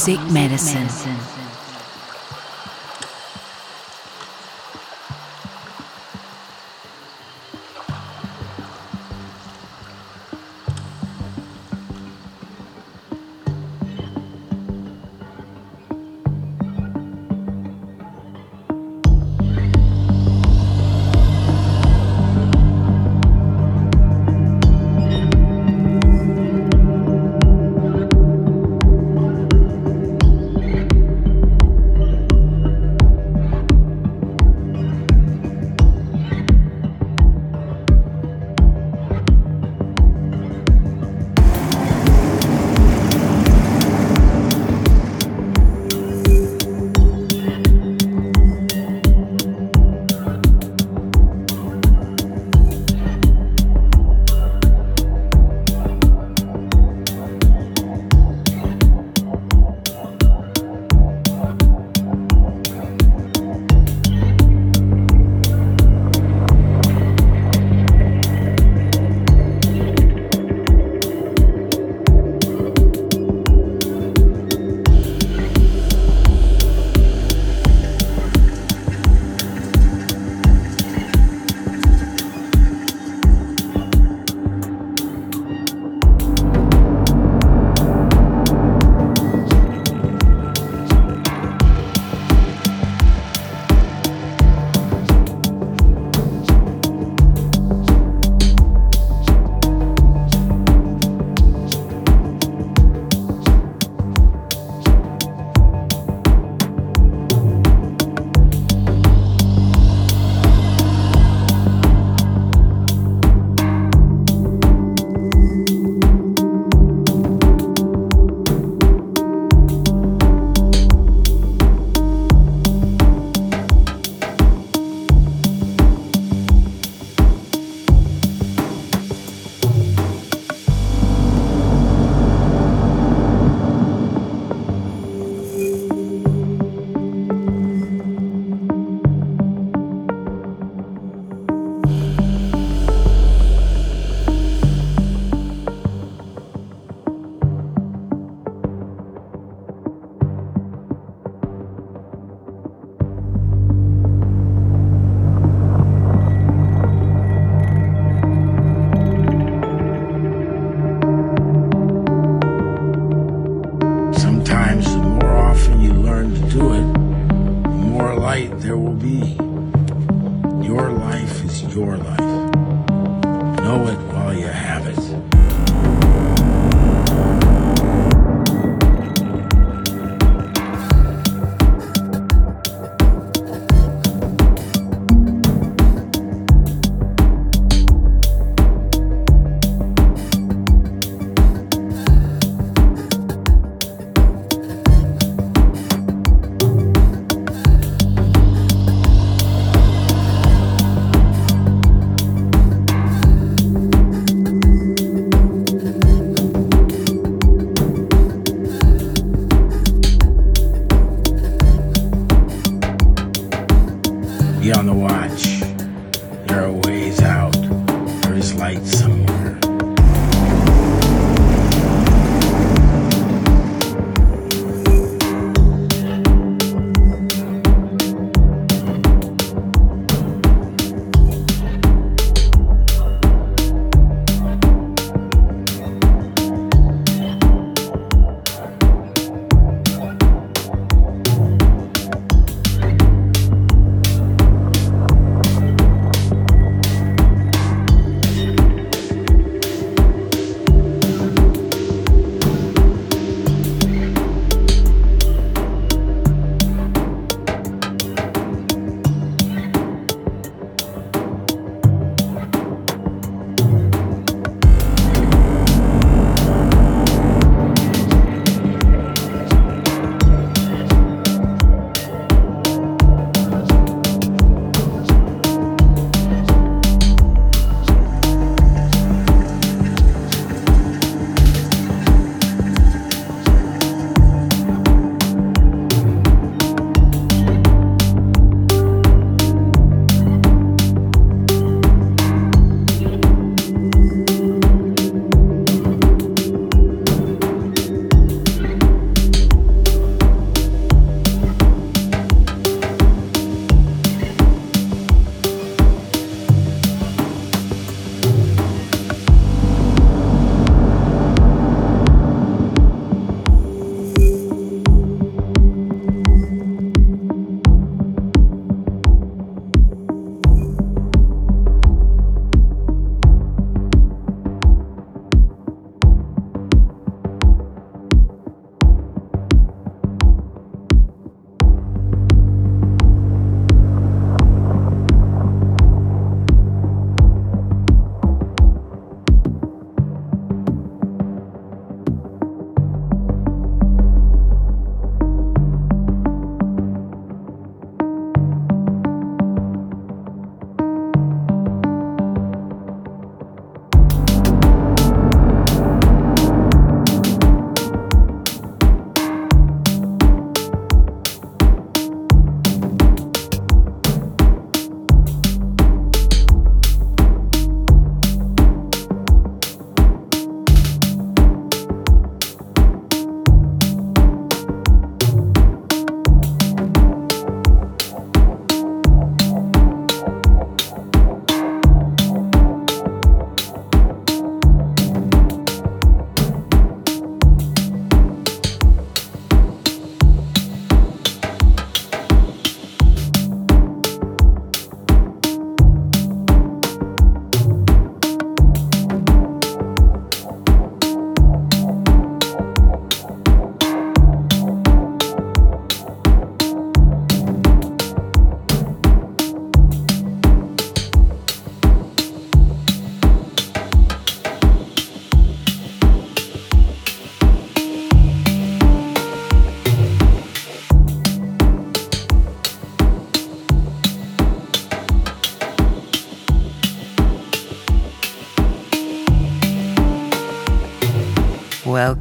Music Medicine.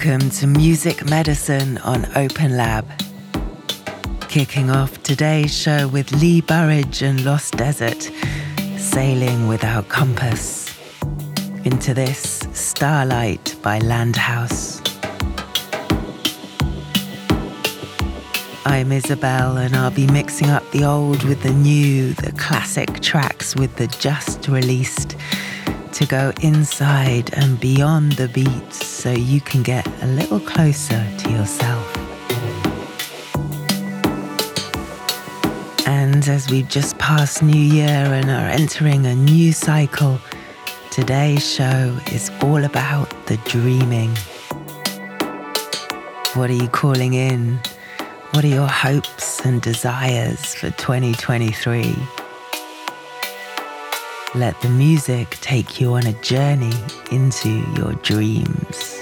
Welcome to Music Medicine on Open Lab. Kicking off today's show with Lee Burridge and Lost Desert, Sailing Without Compass. Into this, Starlight by Landhouse. I'm Iszabel, and I'll be mixing up the old with the new, the classic tracks with the just released to go inside and beyond the beats so you can get a little closer to yourself. And as we've just passed New Year and are entering a new cycle, today's show is all about the dreaming. What are you calling in? What are your hopes and desires for 2023? Let the music take you on a journey into your dreams.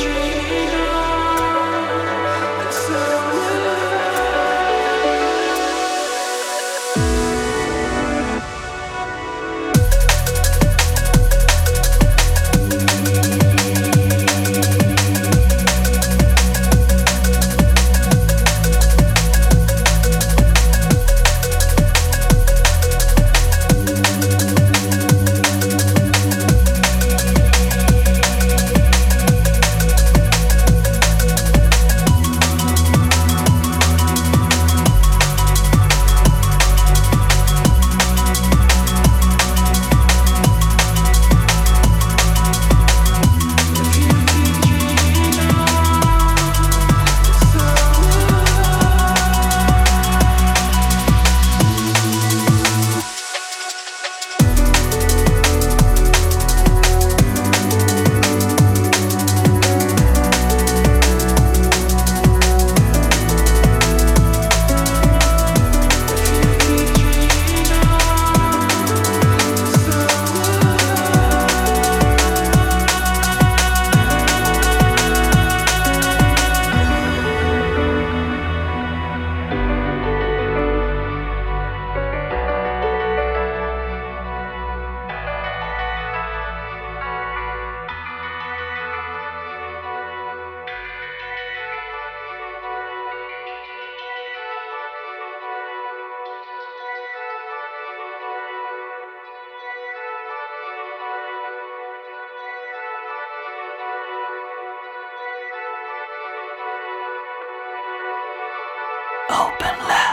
dream Open left.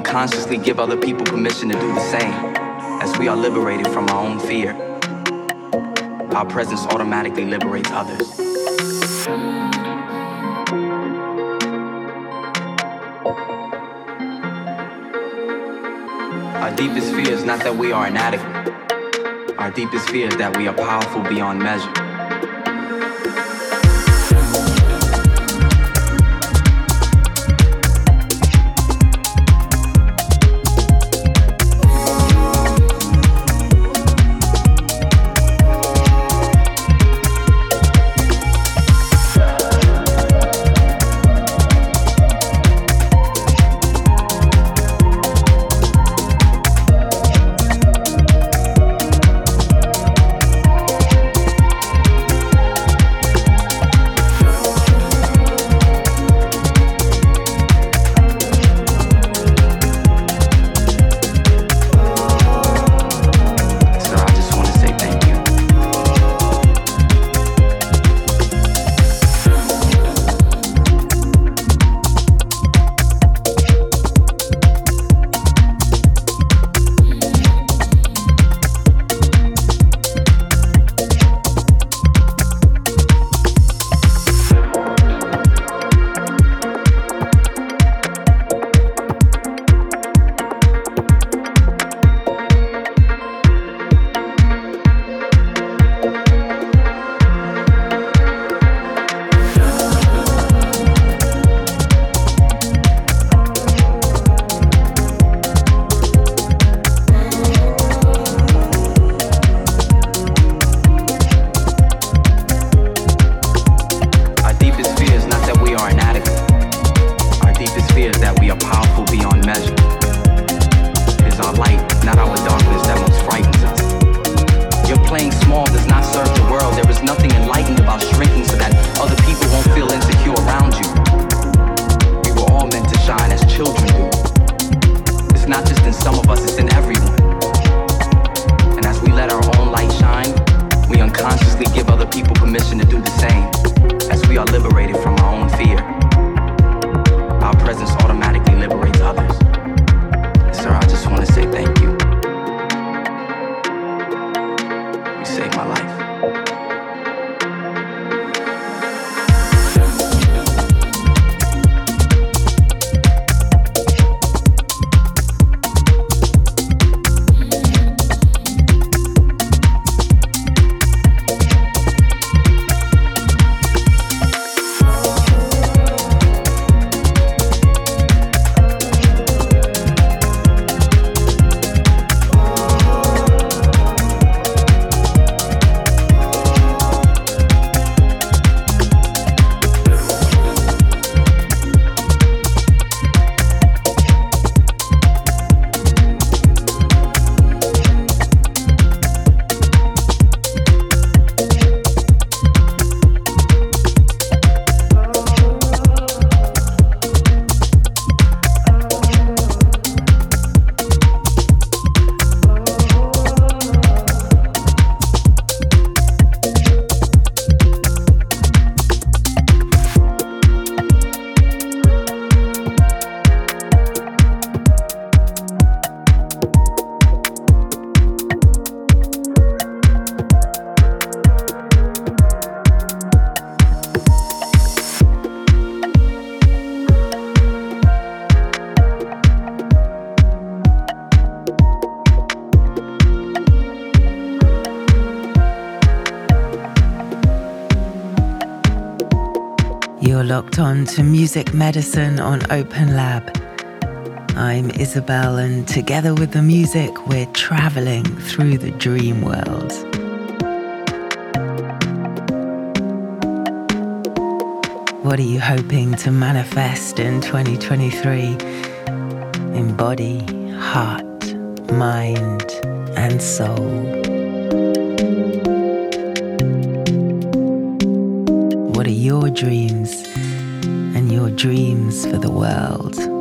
Unconsciously give other people permission to do the same. As we are liberated from our own fear, our presence automatically liberates others. Our deepest fear is not that we are inadequate. Our deepest fear is that we are powerful beyond measure. Music Medicine on Open Lab. I'm Iszabel, and together with the music, we're traveling through the dream world. What are you hoping to manifest in 2023? in body, heart, mind, and soul. What are your dreams your dreams for the world?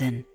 Medicine.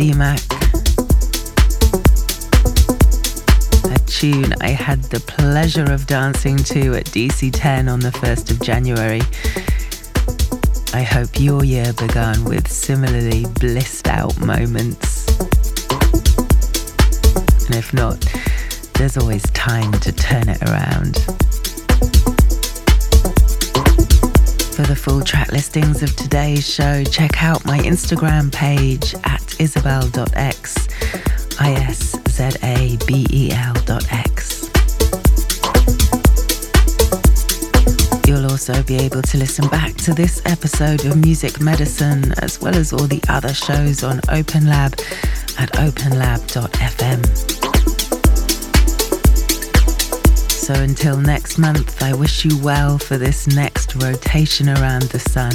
Demac. A tune I had the pleasure of dancing to at DC 10 on the 1st of January. I hope your year began with similarly blissed out moments. And if not, there's always time to turn it around. For the full track listings of today's show, check out my Instagram page iszabel.x, I S Z A B E L.x. You'll also be able to listen back to this episode of Music Medicine as well as all the other shows on Open Lab at openlab.fm. So until next month, I wish you well for this next rotation around the sun.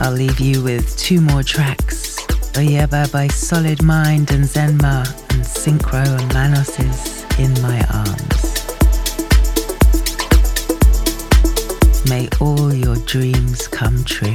I'll leave you with two more tracks Oyeba by Solid Mind and Zenma, and Synchro and Manos's In My Arms. May all your dreams come true.